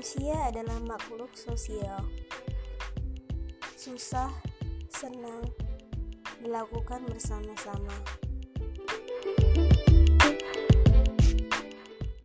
Manusia adalah makhluk sosial. Susah, senang dilakukan bersama-sama.